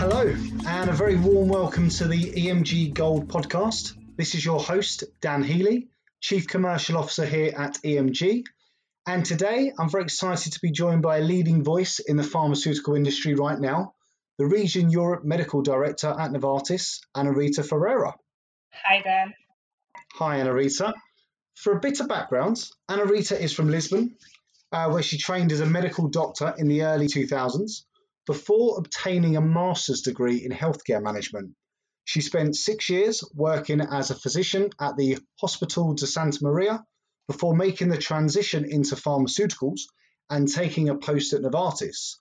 Hello, and a very warm welcome to the EMG Gold podcast. This is your host, Dan Healy, Chief Commercial Officer here at EMG. And today I'm very excited to be joined by a leading voice in the pharmaceutical industry right now, the Region Europe Medical Director at Novartis, Ana Rita Ferreira. Hi, Dan. Hi, Ana Rita. For a bit of background, Ana Rita is from Lisbon, uh, where she trained as a medical doctor in the early 2000s before obtaining a master's degree in healthcare management. She spent six years working as a physician at the Hospital de Santa Maria before making the transition into pharmaceuticals and taking a post at Novartis.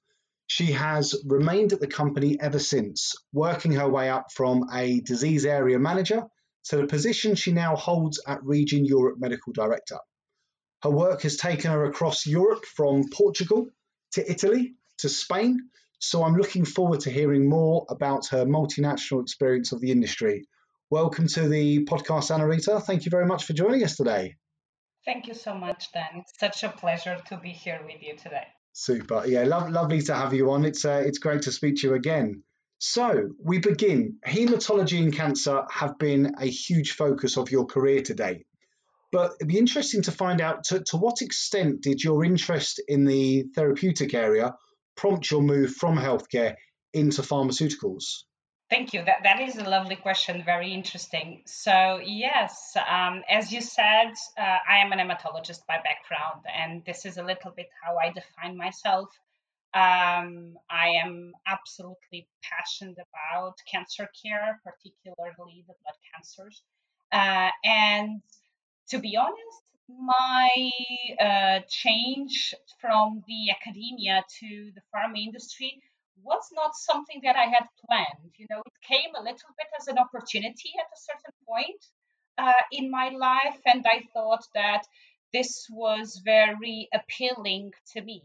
She has remained at the company ever since, working her way up from a disease area manager to the position she now holds at Region Europe Medical Director. Her work has taken her across Europe from Portugal to Italy to Spain so I'm looking forward to hearing more about her multinational experience of the industry. Welcome to the podcast, Ana Rita. Thank you very much for joining us today. Thank you so much, Dan. It's such a pleasure to be here with you today. Super. Yeah, lo- lovely to have you on. It's uh, it's great to speak to you again. So we begin. Hematology and cancer have been a huge focus of your career to date. But it'd be interesting to find out to, to what extent did your interest in the therapeutic area prompt your move from healthcare into pharmaceuticals? Thank you. That, that is a lovely question. Very interesting. So, yes, um, as you said, uh, I am an hematologist by background, and this is a little bit how I define myself. Um, I am absolutely passionate about cancer care, particularly the blood cancers. Uh, and to be honest, my uh, change from the academia to the pharma industry was not something that I had planned. You know, it came a little bit as an opportunity at a certain point uh, in my life, and I thought that this was very appealing to me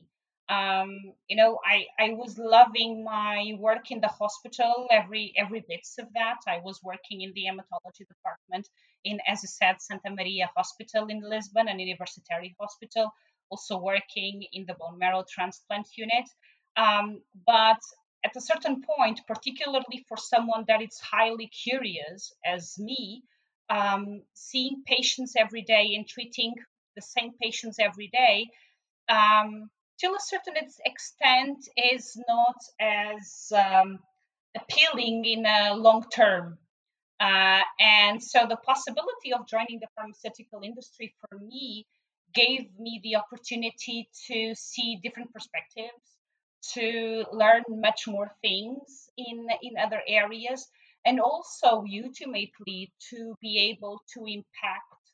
um, you know I, I was loving my work in the hospital every every bits of that. I was working in the hematology department in as you said santa maria hospital in lisbon an university hospital also working in the bone marrow transplant unit. Um, but at a certain point particularly for someone that is highly curious as me um, seeing patients every day and treating the same patients every day um, to a certain extent is not as um, appealing in a long term. Uh, and so the possibility of joining the pharmaceutical industry for me gave me the opportunity to see different perspectives, to learn much more things in, in other areas, and also ultimately to be able to impact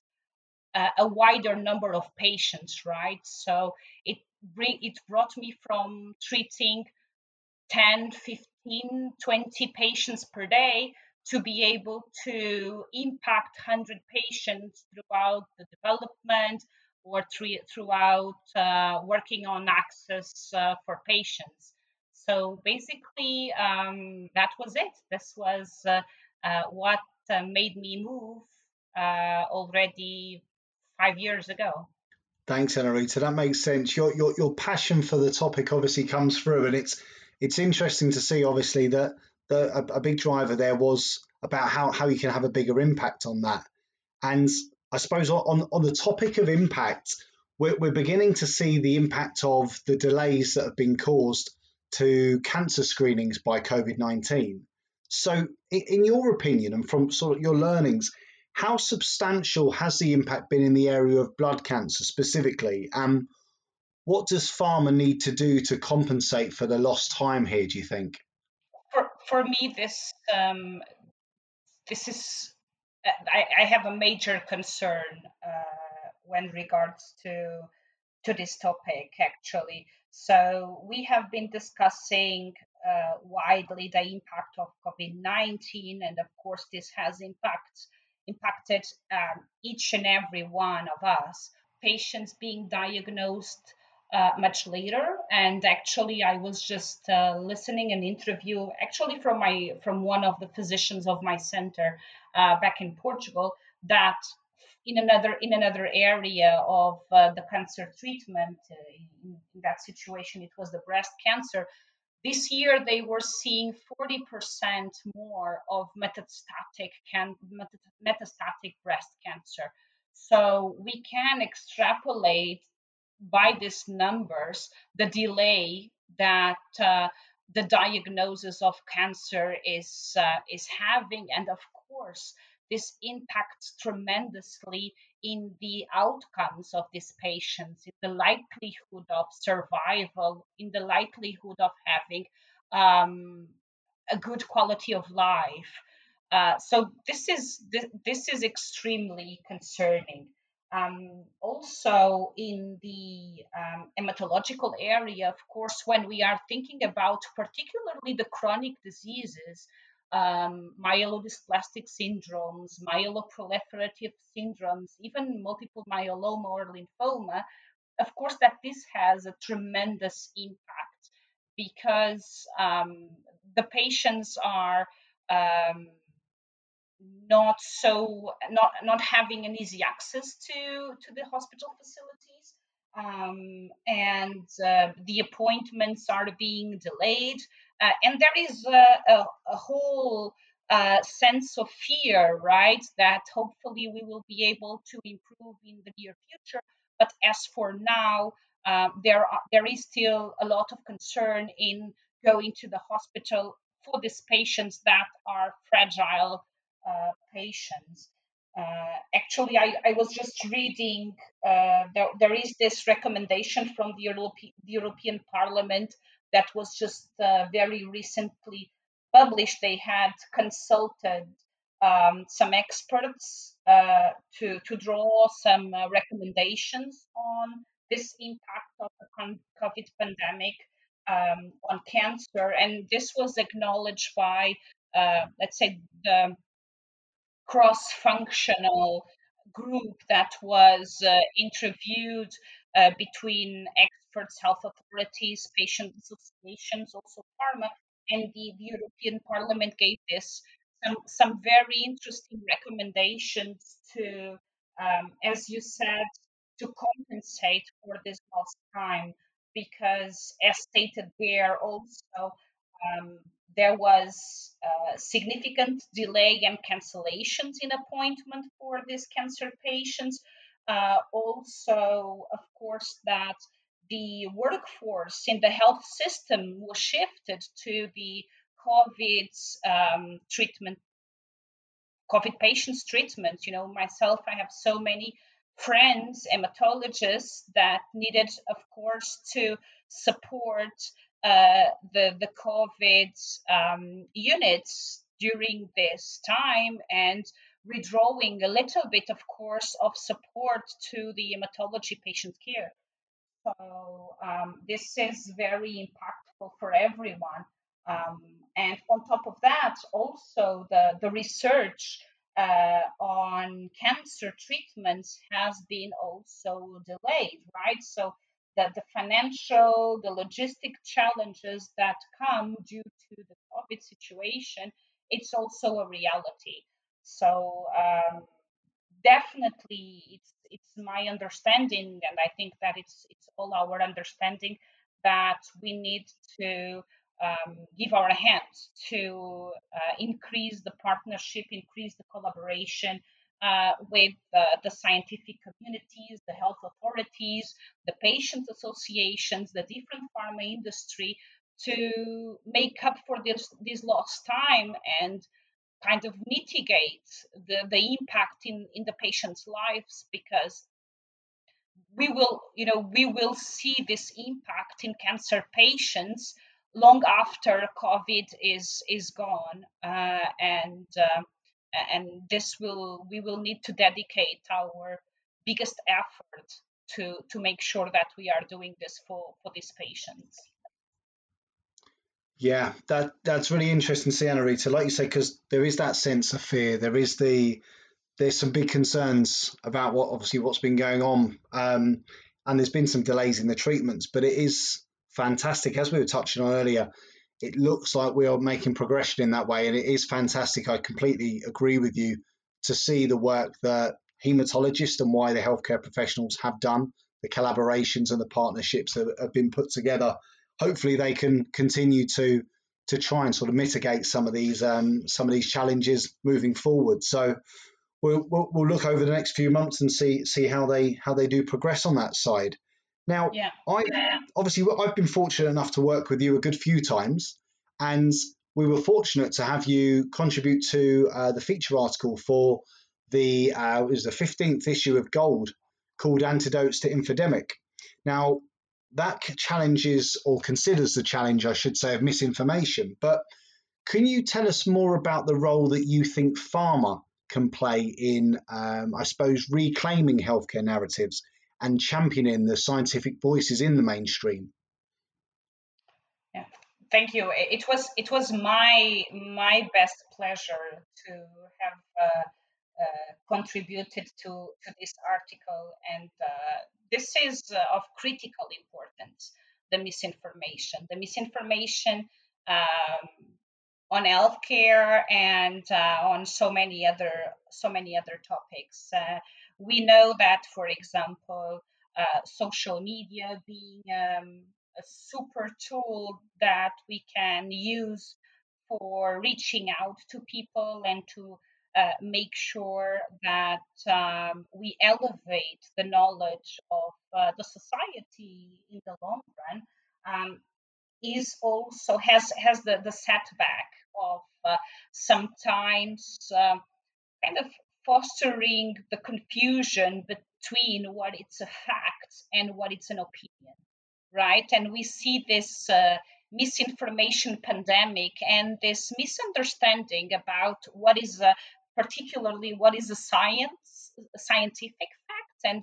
uh, a wider number of patients, right? So it bring it brought me from treating 10 15 20 patients per day to be able to impact 100 patients throughout the development or throughout uh, working on access uh, for patients. So basically, um, that was it. This was uh, uh what uh, made me move uh, already five years ago. Thanks, Ana Rita. That makes sense. Your, your your passion for the topic obviously comes through, and it's it's interesting to see obviously that the, a, a big driver there was about how how you can have a bigger impact on that. And I suppose on on the topic of impact, we're, we're beginning to see the impact of the delays that have been caused to cancer screenings by COVID nineteen. So, in your opinion, and from sort of your learnings, how substantial has the impact been in the area of blood cancer specifically? And what does pharma need to do to compensate for the lost time here, do you think? For, for me, this, um, this is, I, I, have a major concern uh, when regards to, to this topic, actually. So we have been discussing uh, widely the impact of COVID 19, and of course, this has impacts impacted um, each and every one of us. Patients being diagnosed uh, much later, and actually, I was just uh, listening an interview, actually from my from one of the physicians of my center uh, back in Portugal, that in another in another area of uh, the cancer treatment, uh, in, in that situation, it was the breast cancer This year, they were seeing 40% more of metastatic, can, metastatic breast cancer. So we can extrapolate by these numbers the delay that uh, the diagnosis of cancer is uh, is having, and of course, this impacts tremendously in the outcomes of these patients, in the likelihood of survival, in the likelihood of having um, a good quality of life. Uh, so this is this, this is extremely concerning. Um, also in the um, hematological area, of course, when we are thinking about particularly the chronic diseases, um, myelodysplastic syndromes, myeloproliferative syndromes, even multiple myeloma or lymphoma, of course, that this has a tremendous impact because um, the patients are um, not so not not having an easy access to to the hospital facilities um, and uh, the appointments are being delayed uh, and there is a, a, a whole uh, sense of fear, right? That hopefully we will be able to improve in the near future. But as for now, um, there are, there is still a lot of concern in going to the hospital for these patients that are fragile uh, patients. Uh, actually, I, I, was just reading, uh, there, there is this recommendation from the, Europe, the European Parliament that was just uh, very recently published. They had consulted um, some experts uh, to, to draw some uh, recommendations on this impact of the COVID pandemic um, on cancer. And this was acknowledged by, uh, let's say, the cross functional group that was uh, interviewed uh, between experts, health authorities, patient associations, also pharma, and the, the European Parliament gave this some, some very interesting recommendations to, um, as you said, to compensate for this lost time, because as stated there also, um, there was uh, significant delay and cancellations in appointment for these cancer patients. Uh, also, of course, that the workforce in the health system was shifted to the COVID um, treatment, COVID patients treatment. You know, myself, I have so many friends, hematologists, that needed, of course, to support uh, the the COVID um, units during this time and redrawing a little bit, of course, of support to the hematology patient care. So um, this is very impactful for everyone. Um, and on top of that, also the, the research uh, on cancer treatments has been also delayed, right? So that the financial, the logistic challenges that come due to the COVID situation, it's also a reality. So um, definitely, it's it's my understanding, and I think that it's it's all our understanding that we need to um, give our hands to uh, increase the partnership, increase the collaboration uh, with the scientific communities, the health authorities, the patient associations, the different pharma industry to make up for this, this lost time and kind of mitigate the, the impact in, in the patient's lives because we will you know we will see this impact in cancer patients long after covid is is gone uh, and uh, and this will we will need to dedicate our biggest effort to to make sure that we are doing this for for these patients yeah that that's really interesting Sienna Rita like you say because there is that sense of fear there is the there's some big concerns about what obviously what's been going on um, and there's been some delays in the treatments but it is fantastic as we were touching on earlier it looks like we are making progression in that way, and it is fantastic. I completely agree with you to see the work that hematologists and why the healthcare professionals have done, the collaborations and the partnerships that have been put together. Hopefully they can continue to to try and sort of mitigate some of these um, some of these challenges moving forward. So we'll, we'll, we'll look over the next few months and see see how they how they do progress on that side. Now, yeah. I obviously I've been fortunate enough to work with you a good few times, and we were fortunate to have you contribute to uh, the feature article for the uh, it was the 15th issue of Gold called Antidotes to Infodemic. Now, that challenges or considers the challenge, I should say, of misinformation. But can you tell us more about the role that you think pharma can play in, um, I suppose, reclaiming healthcare narratives and championing the scientific voices in the mainstream? Yeah, thank you. It was it was my my best pleasure to have. Uh, contributed to, to this article, and uh, this is uh, of critical importance. The misinformation, the misinformation um, on healthcare and on so many other so many other topics. we know that, for example, social media being um, a super tool that we can use for reaching out to people and to uh, make sure that um, we elevate the knowledge of uh, the society in the long run um, is also has has the, the setback of uh, sometimes um, kind of fostering the confusion between what it's a fact and what it's an opinion right? And we see this uh, misinformation pandemic and this misunderstanding about what is a particularly what is a science, a scientific fact, and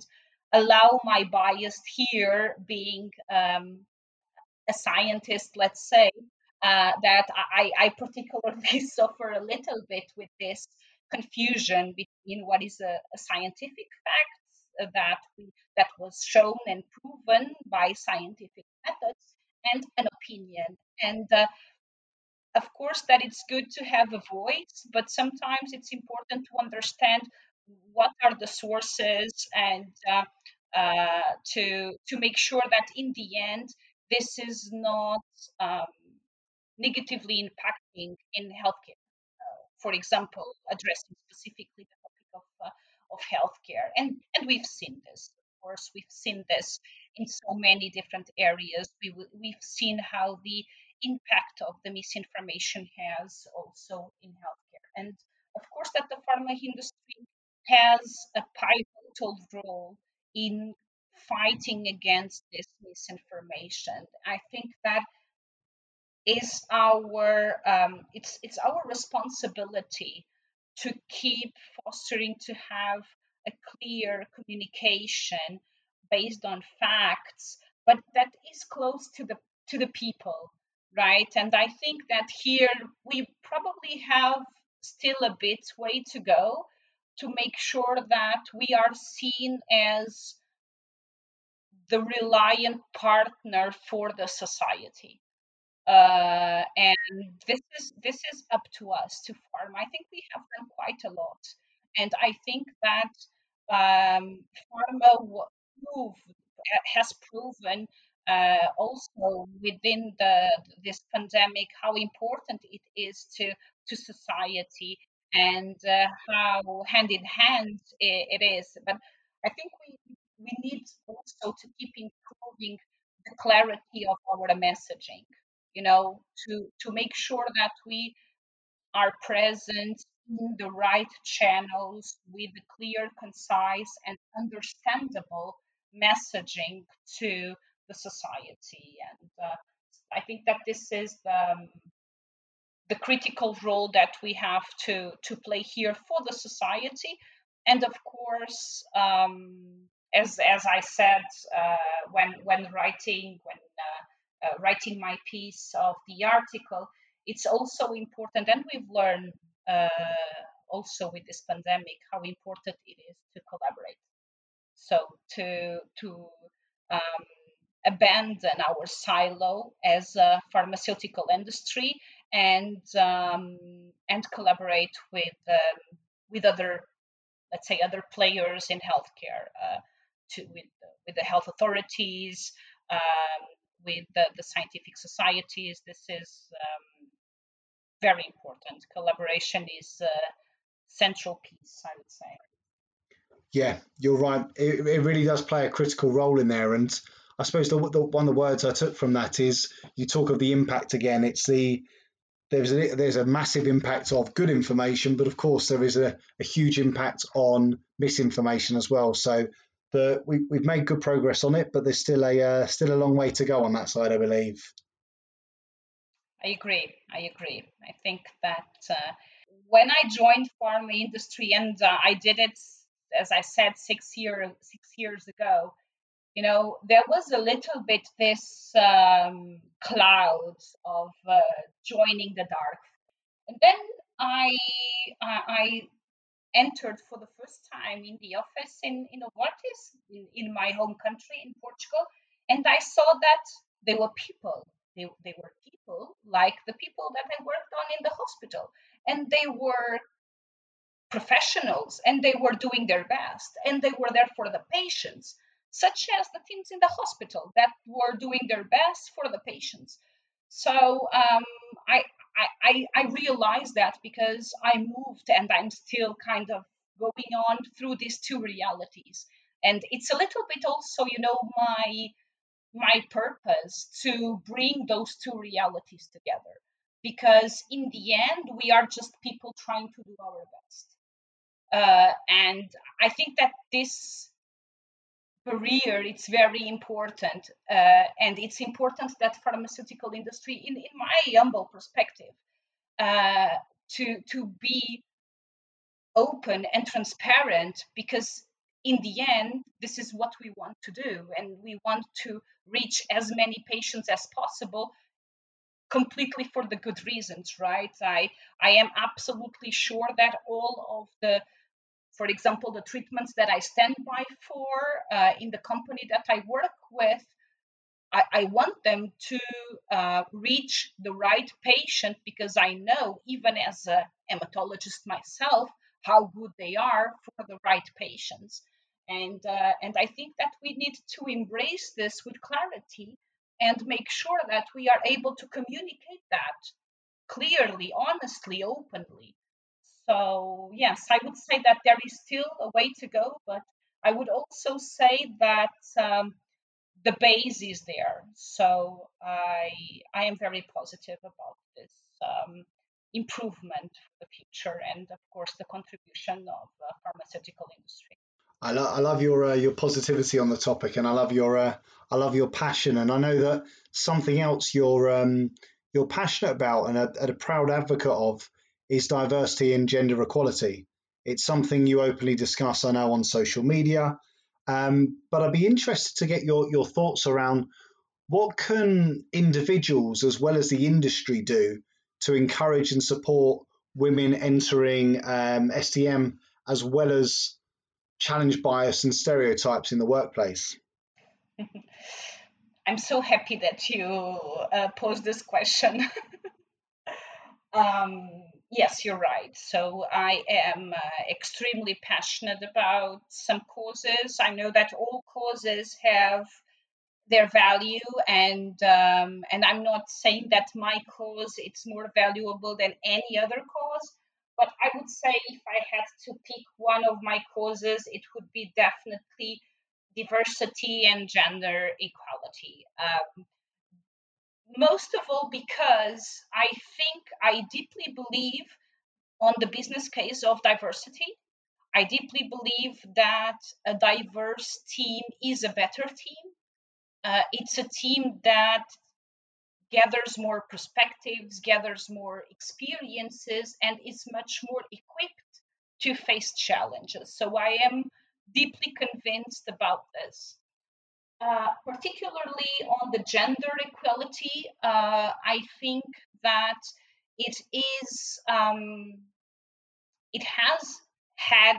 allow my bias here being um, a scientist, let's say, uh, that I, I particularly suffer a little bit with this confusion between what is a, a scientific fact that that was shown and proven by scientific methods and an opinion. And uh, of course that it's good to have a voice but sometimes it's important to understand what are the sources and uh, uh, to to make sure that in the end this is not um, negatively impacting in healthcare. Uh, for example addressing specifically the topic of, uh, of healthcare. And and we've seen this of course. We've seen this in so many different areas we, we've seen how the impact of the misinformation has also in healthcare. And of course, that the pharma industry has a pivotal role in fighting against this misinformation. I think that is our um, it's it's our responsibility to keep fostering to have a clear communication based on facts, but that is close to the to the people right? And I think that here we probably have still a bit way to go to make sure that we are seen as the reliant partner for the society. Uh, and this is this is up to us to farm. I think we have done quite a lot, and I think that um, pharma has proven uh, also within the this pandemic how important it is to to society and uh, how hand in hand it, it is. But i think we we need also to keep improving the clarity of our messaging you know to to make sure that we are present in the right channels with clear concise and understandable messaging to the society. And uh, I think that this is the, um, the critical role that we have to, to play here for the society. And of course, um, as, as I said uh, when, when writing, when uh, uh, writing my piece of the article, it's also important, and we've learned uh, also with this pandemic how important it is to collaborate. So to to um, abandon our silo as a pharmaceutical industry and um, and collaborate with um, with other let's say other players in healthcare uh, to with with the health authorities um, with the, the scientific societies. This is um, very important. Collaboration is a central piece, I would say. Yeah, you're right. It, it really does play a critical role in there. And I suppose the, the, one of the words I took from that is you talk of the impact again. It's the there's a, there's a massive impact of good information, but of course there is a, a huge impact on misinformation as well. So the, we, we've made good progress on it, but there's still a uh, still a long way to go on that side, I believe. I agree. I agree. I think that uh, when I joined pharma industry, and uh, I did it, as I said, six year six years ago, you know, there was a little bit this um, cloud of uh, joining the dark, and then I I entered for the first time in the office in in Novartis in, in my home country in Portugal, and I saw that they were people. They, they were people like the people that I worked on in the hospital, and they were professionals and they were doing their best and they were there for the patients such as the teams in the hospital that were doing their best for the patients so um, I, I, I realized that because I moved and I'm still kind of going on through these two realities. And it's a little bit also, you know, my my purpose to bring those two realities together. Because in the end, we are just people trying to do our best. Uh, and I think that this career it's very important uh, and it's important that pharmaceutical industry in, in my humble perspective uh, to to be open and transparent because in the end this is what we want to do and we want to reach as many patients as possible completely for the good reasons right? I i am absolutely sure that all of the for example, the treatments that I stand by for uh, in the company that I work with, I, I want them to uh, reach the right patient because I know, even as a hematologist myself, how good they are for the right patients. And, uh, and I think that we need to embrace this with clarity and make sure that we are able to communicate that clearly, honestly, openly. So, yes, I would say that there is still a way to go, but I would also say that um, the base is there. So, I, I am very positive about this um, improvement for the future and, of course, the contribution of the pharmaceutical industry. I, lo- I love your uh, your positivity on the topic, and I love your uh, I love your passion, and I know that something else you're um, you're passionate about and a, a proud advocate of is diversity and gender equality. It's something you openly discuss, I know, on social media. Um, but I'd be interested to get your, your thoughts around what can individuals as well as the industry do to encourage and support women entering um, STEM as well as challenge bias and stereotypes in the workplace? I'm so happy that you uh, posed this question. um, Yes, you're right. So I am uh, extremely passionate about some causes. I know that all causes have their value, and um, and I'm not saying that my cause it's more valuable than any other cause. But I would say if I had to pick one of my causes, it would be definitely diversity and gender equality. Um, most of all because I think I deeply believe on the business case of diversity. I deeply believe that a diverse team is a better team. Uh, it's a team that gathers more perspectives, gathers more experiences, and is much more equipped to face challenges. So I am deeply convinced about this. Uh, particularly on the gender equality, uh, I think that it is um, it has had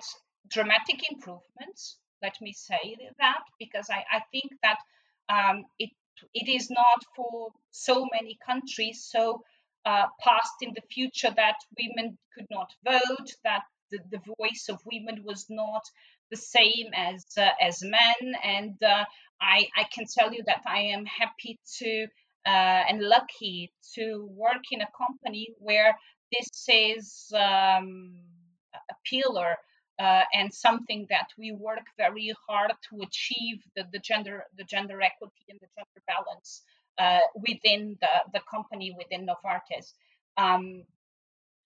dramatic improvements. Let me say that because I, I think that um, it it is not for so many countries so uh, past in the future that women could not vote, that the, the voice of women was not the same as uh, as men and uh, I, I can tell you that I am happy to uh, and lucky to work in a company where this is um, a pillar uh, and something that we work very hard to achieve the, the gender the gender equity and the gender balance uh, within the, the company within Novartis. Um,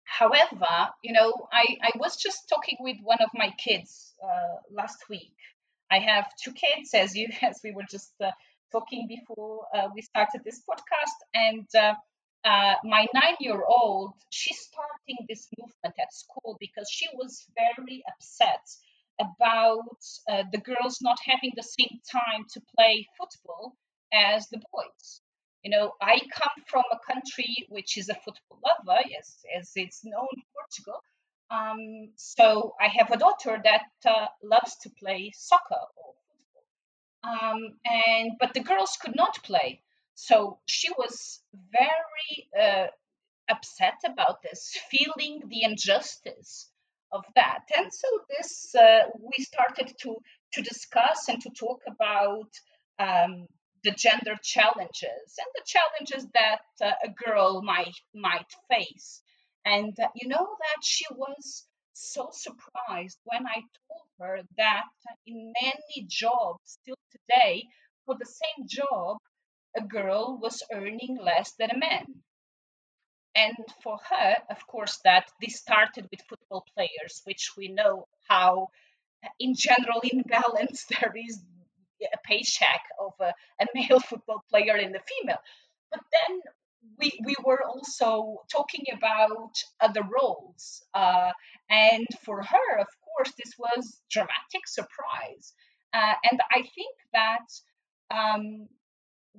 however, you know, I, I was just talking with one of my kids uh, last week. I have two kids, as you as we were just uh, talking before uh, we started this podcast, and uh, uh, my nine year old, she's starting this movement at school because she was very upset about uh, the girls not having the same time to play football as the boys. You know, I come from a country which is a football lover, yes, as it's known in Portugal. Um, so I have a daughter that uh, loves to play soccer or football. Um, and but the girls could not play so she was very uh, upset about this, feeling the injustice of that. And so this uh, we started to to discuss and to talk about um, the gender challenges and the challenges that uh, a girl might might face. And uh, you know that she was so surprised when I told her that in many jobs still today for the same job a girl was earning less than a man. And for her, of course, that this started with football players, which we know how, in general, imbalance there is a paycheck of a, a male football player and a female. But then we, we were also talking about other roles. Uh, and for her, of course, this was dramatic surprise. Uh, and I think that um,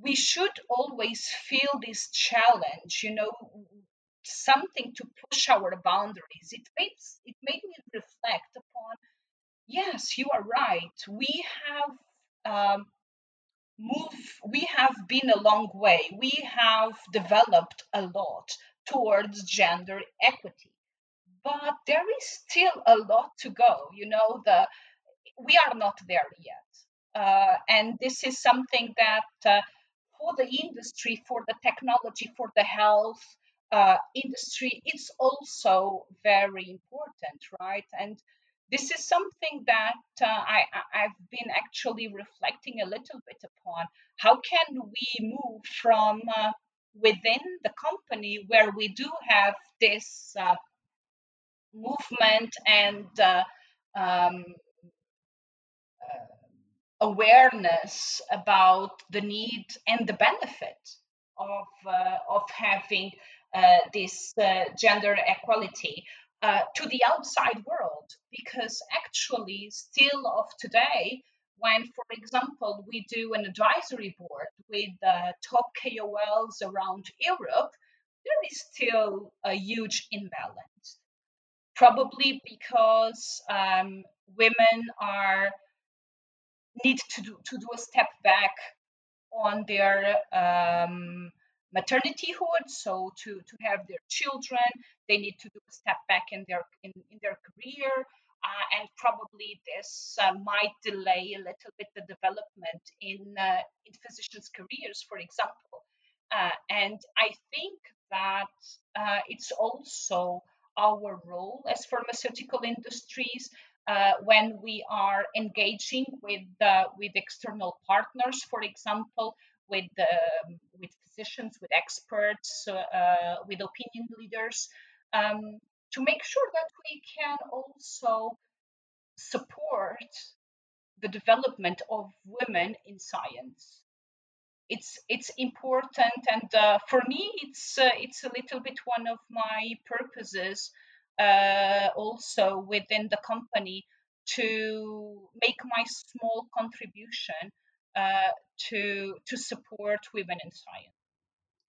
we should always feel this challenge, you know, something to push our boundaries. It made it made me reflect upon. Yes, you are right. We have um, moved. We have been a long way. We have developed a lot towards gender equity, but there is still a lot to go. You know, the we are not there yet, uh, and this is something that. Uh, for the industry, for the technology, for the health uh, industry, it's also very important, right? And this is something that uh, I, I've been actually reflecting a little bit upon. How can we move from uh, within the company where we do have this uh, movement and uh, um, uh, awareness about the need and the benefit of, uh, of having this gender equality uh, to the outside world. Because actually, still of today, when, for example, we do an advisory board with uh, top KOLs around Europe, there is still a huge imbalance. Probably because um, women are need to do, to do a step back on their um, maternityhood so to to have their children they need to do a step back in their in, in their career uh, and probably this uh, might delay a little bit the development in uh, in physicians careers for example. Uh, and i think that uh, it's also our role as pharmaceutical industries uh, when we are engaging with uh, with external partners, for example, with um, with physicians, with experts, uh, with opinion leaders, um, to make sure that we can also support the development of women in science. It's it's important, and uh, for me, it's uh, it's a little bit one of my purposes uh, also within the company to make my small contribution uh, to to support women in science.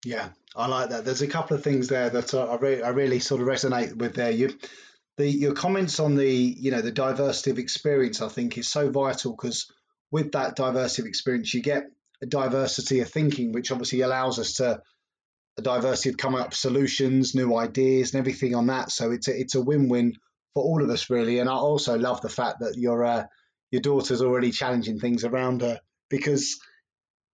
Yeah, I like that. There's a couple of things there that I, I really sort of resonate with there. You, the your comments on the you know the diversity of experience I think is so vital because with that diversity of experience you get a diversity of thinking, which obviously allows us to a diversity of coming up solutions, new ideas, and everything on that. So it's a, it's a win-win for all of us really. And I also love the fact that your uh, your daughter's already challenging things around her because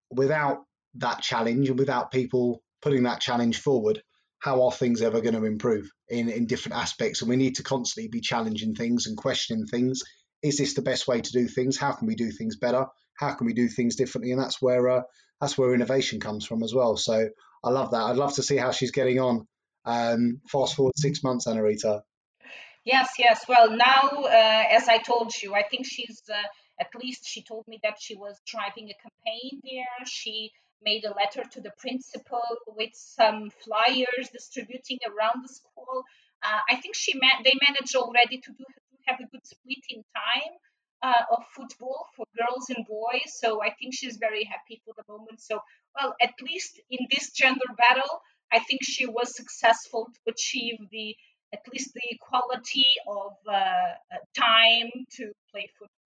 without that challenge and without people putting that challenge forward, how are things ever going to improve in, in different aspects? And we need to constantly be challenging things and questioning things. Is this the best way to do things? How can we do things better? How can we do things differently? And that's where uh, that's where innovation comes from as well. So I love that. I'd love to see how she's getting on. Um, fast forward six months, Ana Rita. Yes, yes. Well, now, uh, as I told you, I think she's uh, at least she told me that she was driving a campaign there. She made a letter to the principal with some flyers distributing around the school. Uh, I think she ma- they managed already to do have a good split in time uh, of football for girls and boys. So I think she's very happy for the moment. So well, at least in this gender battle, I think she was successful to achieve the at least the equality of uh, uh, time to play football.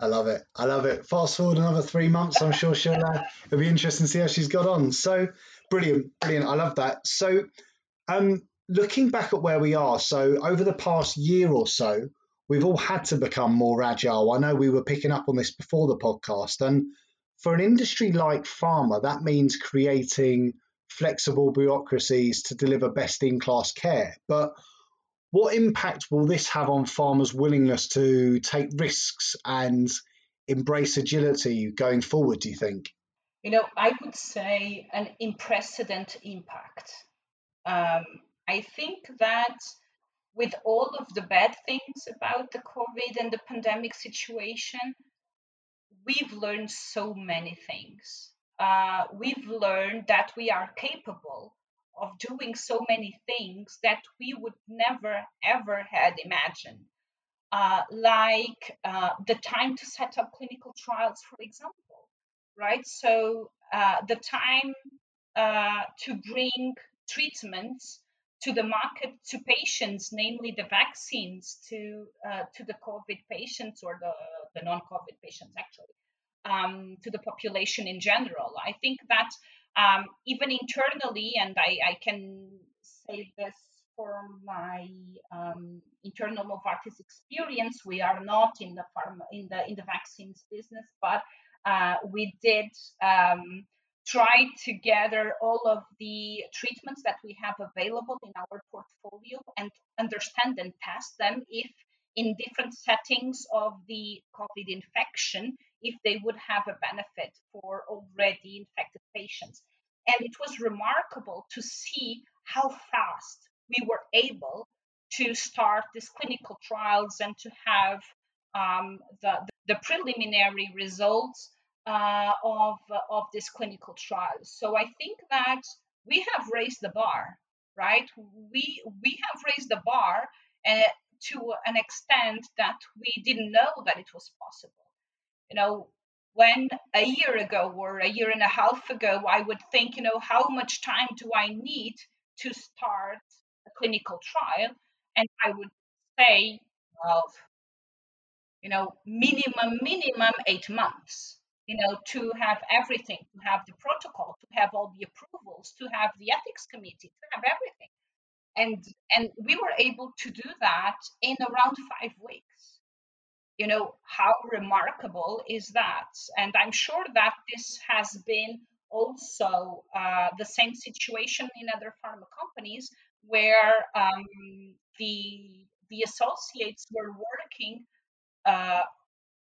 I love it. I love it. Fast forward another three months, I'm sure she'll. Uh, it'll be interesting to see how she's got on. So brilliant, brilliant. I love that. So, um, looking back at where we are, so over the past year or so, we've all had to become more agile. I know we were picking up on this before the podcast, and for an industry like pharma, that means creating flexible bureaucracies to deliver best in class care. But what impact will this have on pharma's willingness to take risks and embrace agility going forward, do you think? You know, I would say an unprecedented impact. Um, I think that with all of the bad things about the COVID and the pandemic situation, we've learned so many things. Uh, we've learned that we are capable of doing so many things that we would never ever had imagined. Uh, like uh, the time to set up clinical trials for example right? So uh, the time uh, to bring treatments to the market to patients namely the vaccines to uh, to the covid patients or the, the non-covid patients actually um, to the population in general. I think that um, even internally, and I, I, can say this for my um, internal Novartis experience, we are not in the pharma, in the in the vaccines business, but uh, we did um, try to gather all of the treatments that we have available in our portfolio and understand and test them if in different settings of the COVID infection if they would have a benefit for already infected patients. And it was remarkable to see how fast we were able to start these clinical trials and to have um, the, the preliminary results uh, of, of these clinical trials. So I think that we have raised the bar, right? We, we have raised the bar uh, to an extent that we didn't know that it was possible. You know, when a year ago or a year and a half ago, I would think, you know, how much time do I need to start a clinical trial? And I would say, well, you know, minimum, minimum eight months, you know, to have everything, to have the protocol, to have all the approvals, to have the ethics committee, to have everything. And and we were able to do that in around five weeks you know how remarkable is that and i'm sure that this has been also uh, the same situation in other pharma companies where um, the the associates were working uh,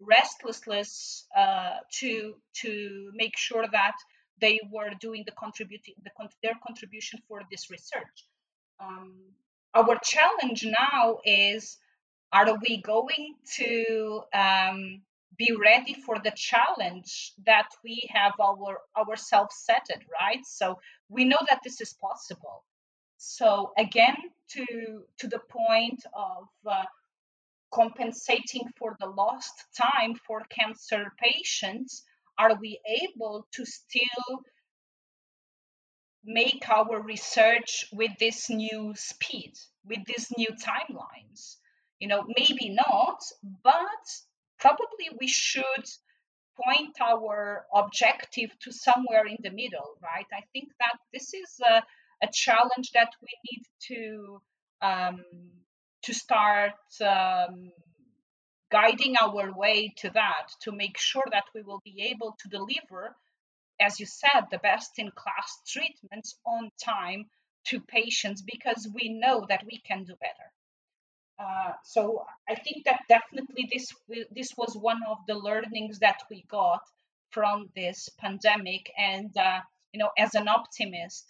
restlessly uh, to to make sure that they were doing the contributing the, their contribution for this research. Um, our challenge now is are we going to um, be ready for the challenge that we have our ourselves set it right? So we know that this is possible. So again to to the point of uh, compensating for the lost time for cancer patients are we able to still make our research with this new speed with these new timelines you know, maybe not, but probably we should point our objective to somewhere in the middle, right? I think that this is a, a challenge that we need to um, to start um, guiding our way to that to make sure that we will be able to deliver as you said the best in class treatments on time to patients because we know that we can do better uh, so I think that definitely this this was one of the learnings that we got from this pandemic. And uh, you know, as an optimist,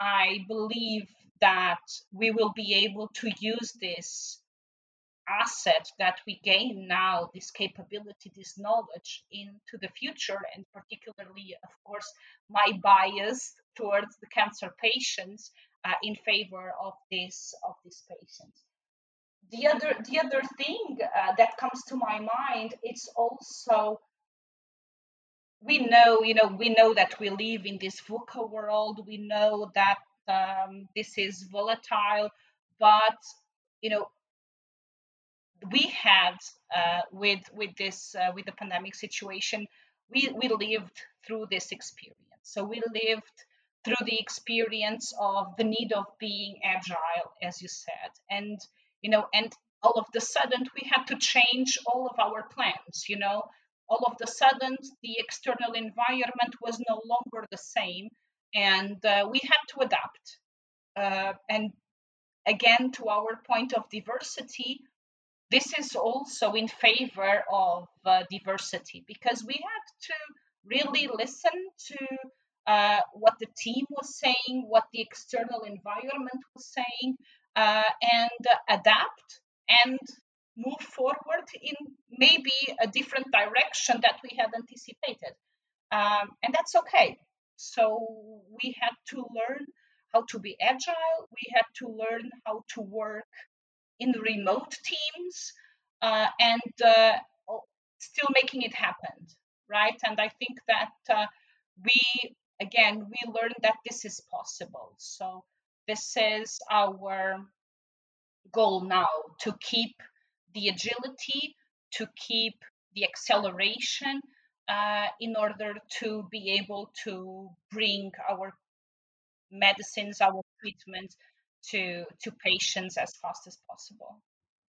I believe that we will be able to use this asset that we gain now, this capability, this knowledge into the future, and particularly, of course, my bias towards the cancer patients uh, in favor of this of these patients the other the other thing uh, that comes to my mind it's also we know you know we know that we live in this VUCA world. We know that um, this is volatile but you know we had uh, with with this uh, with the pandemic situation we we lived through this experience. So we lived through the experience of the need of being agile as you said. And you know and all of the sudden we had to change all of our plans you know? All of the sudden the external environment was no longer the same and uh, we had to adapt uh, and again to our point of diversity this is also in favor of uh, diversity because we had to really listen to uh, what the team was saying, what the external environment was saying, and adapt and move forward in maybe a different direction that we had anticipated. Um, and that's okay. So we had to learn how to be agile, we had to learn how to work in remote teams uh, and uh, still making it happen, right? And I think that uh, we, again, we learned that this is possible. So this is our goal now to keep the agility, to keep the acceleration uh, in order to be able to bring our medicines, our treatments to to patients as fast as possible.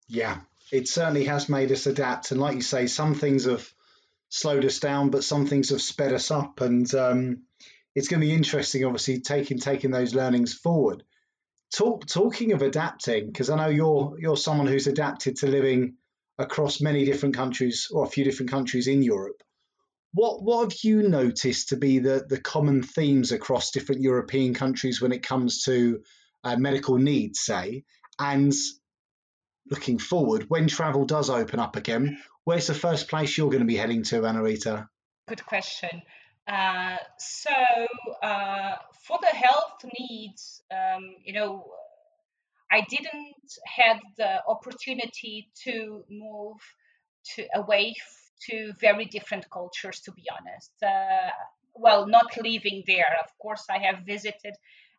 Yeah, it certainly has made us adapt, and like you say, some things have slowed us down, but some things have sped us up, and um, it's going to be interesting, obviously, taking taking those learnings forward. Talk, talking of adapting, because I know you're you're someone who's adapted to living across many different countries or a few different countries in Europe. What what have you noticed to be the the common themes across different European countries when it comes to uh, medical needs, say, and looking forward when travel does open up again? Where's the first place you're going to be heading to, Ana Rita? Good question. Uh, so uh, for the health needs, um, you know, I didn't had the opportunity to move to away to very different cultures. To be honest, uh, well, not living there. Of course, I have visited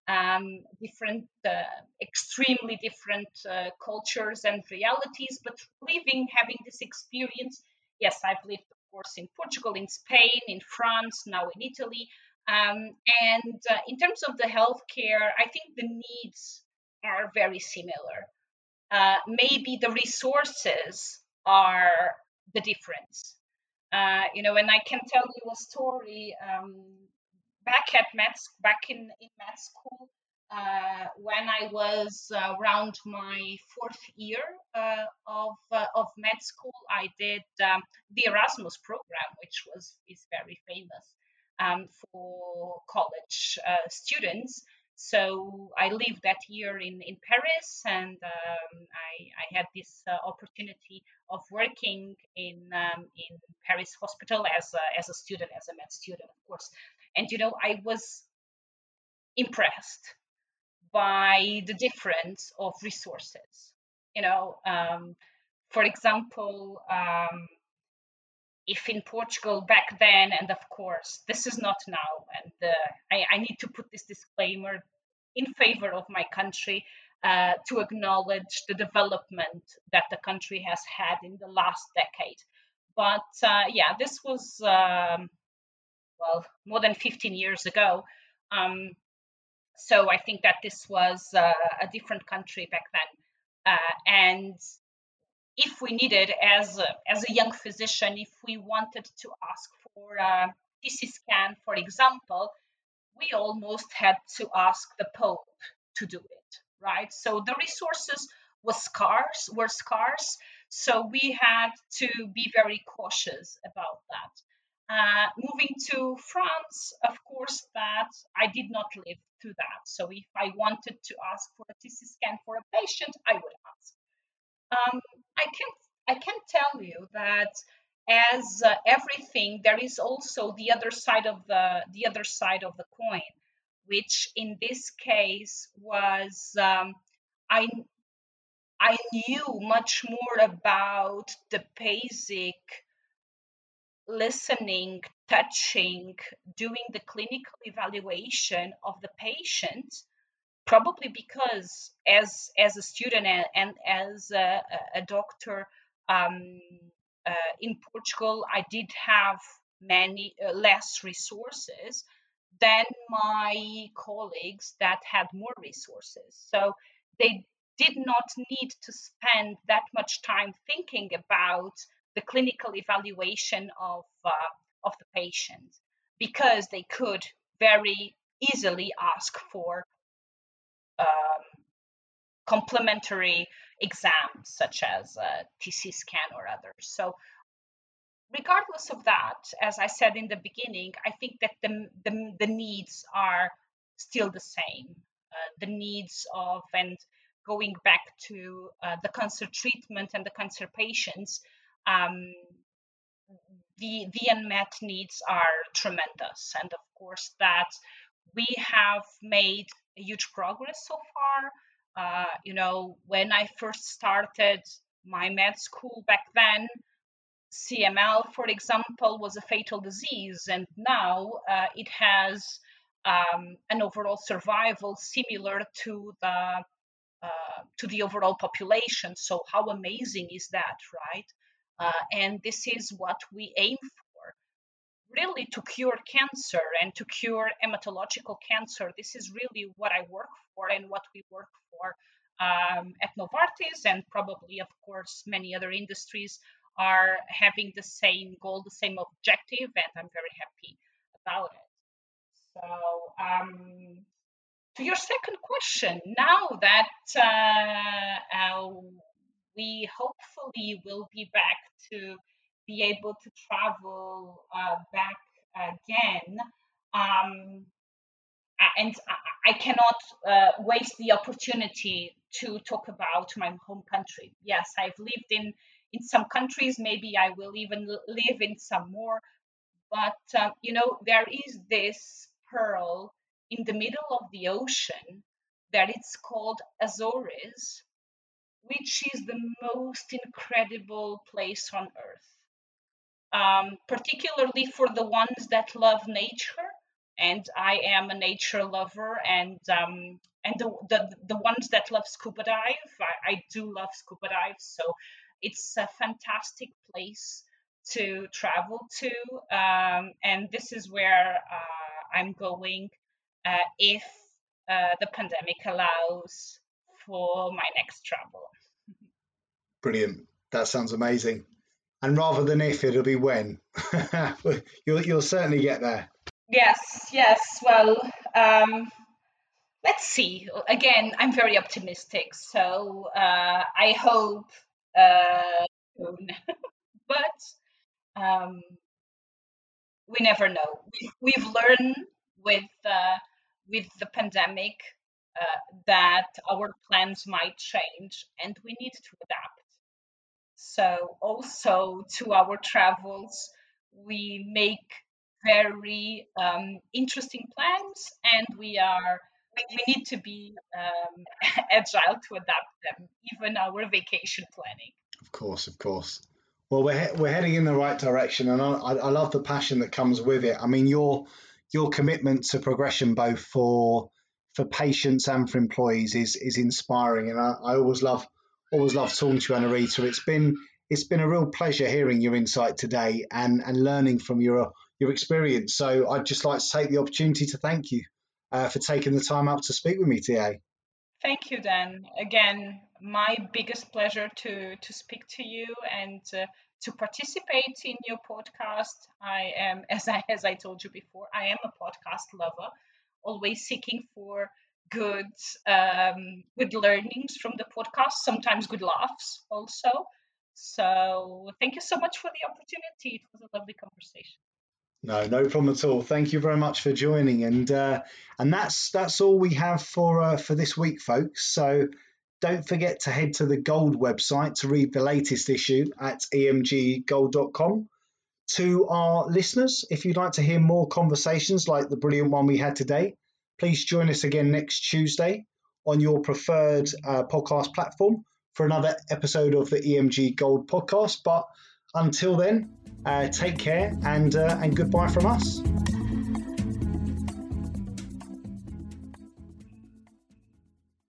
um, different, uh, extremely different uh, cultures and realities, but living, having this experience, yes, I've lived course, in Portugal, in Spain, in France, now in Italy. Um, and uh, in terms of the healthcare, I think the needs are very similar. Uh, maybe the resources are the difference. Uh, you know, and I can tell you a story. Um, back at med, back in, in med school, uh, when I was around my fourth year uh, of, uh, of med school, I did um, the Erasmus program, which was is very famous um, for college uh, students. So I lived that year in, in Paris, and um, I, I, had this uh, opportunity of working in um, in Paris hospital as a, as a student, as a med student, of course. And you know, I was impressed by the difference of resources. You know, um, for example, um, if in Portugal back then, and of course, this is not now, and uh, I, I, need to put this disclaimer in favor of my country uh, to acknowledge the development that the country has had in the last decade. But uh, yeah, this was, um, well, more than 15 years ago. Um, so I think that this was uh, a different country back then. Uh, and if we needed, as a, as a young physician, if we wanted to ask for a TC scan, for example, we almost had to ask the Pope to do it, right? So the resources were scarce, were scarce, so we had to be very cautious about that. Uh, moving to France, of course, that I did not live through that. So if I wanted to ask for a TC scan for a patient, I would ask. Um, I can I can tell you that as uh, everything, there is also the other side of the the other side of the coin, which in this case was um, I I knew much more about the basic listening, touching, doing the clinical evaluation of the patient, probably because as as a student and, and as a, a doctor um, uh, in Portugal, I did have many uh, less resources than my colleagues that had more resources. So they did not need to spend that much time thinking about the clinical evaluation of, uh, of the patient because they could very easily ask for um, complementary exams such as a TC scan or others. So regardless of that, as I said in the beginning, I think that the, the, the needs are still the same. Uh, the needs of, and going back to uh, the cancer treatment and the cancer patients, um, the, the unmet needs are tremendous. And of course, that we have made huge progress so far. Uh, you know, when I first started my med school back then, CML, for example, was a fatal disease, and now uh, it has um, an overall survival similar to the uh, to the overall population. So how amazing is that, right? Uh, and this is what we aim for really to cure cancer and to cure hematological cancer. This is really what I work for and what we work for um, at Novartis, and probably, of course, many other industries are having the same goal, the same objective, and I'm very happy about it. So, um, to your second question, now that uh, we hopefully will be back to be able to travel uh, back again. Um, and I, cannot uh, waste the opportunity to talk about my home country. Yes, I've lived in in some countries. Maybe I will even live in some more. But um, you know, there is this pearl in the middle of the ocean that it's called Azores, which is the most incredible place on earth. Um, particularly for the ones that love nature, and I am a nature lover, and um, and the, the the ones that love scuba dive, I, I do love scuba dive, so it's a fantastic place to travel to, um, and this is where uh, I'm going uh, if uh, the pandemic allows for my next travel. Brilliant. That sounds amazing. And rather than if, it'll be when. you'll, you'll certainly get there. Yes, yes. Well, um, let's see. Again, I'm very optimistic. So uh, I hope uh, soon. but um, we never know. We've learned with uh, with the pandemic uh, that our plans might change and we need to adapt. So, also to our travels, we make very um, interesting plans and we are we need to be um, agile to adapt them, even our vacation planning. Of course, of course. Well, we're, he- we're heading in the right direction, and I, I love the passion that comes with it. I mean, your your commitment to progression, both for for patients and for employees, is is inspiring. And I, I always love always love talking to you, Ana Rita. It's been it's been a real pleasure hearing your insight today and and learning from your your experience. So I'd just like to take the opportunity to thank you uh, for taking the time out to speak with me today. Thank you, Dan. Again, my biggest pleasure to to speak to you and uh, to participate in your podcast. I am, as I as I told you before, I am a podcast lover, always seeking for good um, good learnings from the podcast. Sometimes good laughs also. So thank you so much for the opportunity. It was a lovely conversation. No, no problem at all. Thank you very much for joining, and uh, and that's that's all we have for uh, for this week, folks. So don't forget to head to the Gold website to read the latest issue at emggold.com. To our listeners, if you'd like to hear more conversations like the brilliant one we had today, please join us again next Tuesday on your preferred uh, podcast platform for another episode of the EMG Gold podcast. But until then, uh, take care and uh, and goodbye from us.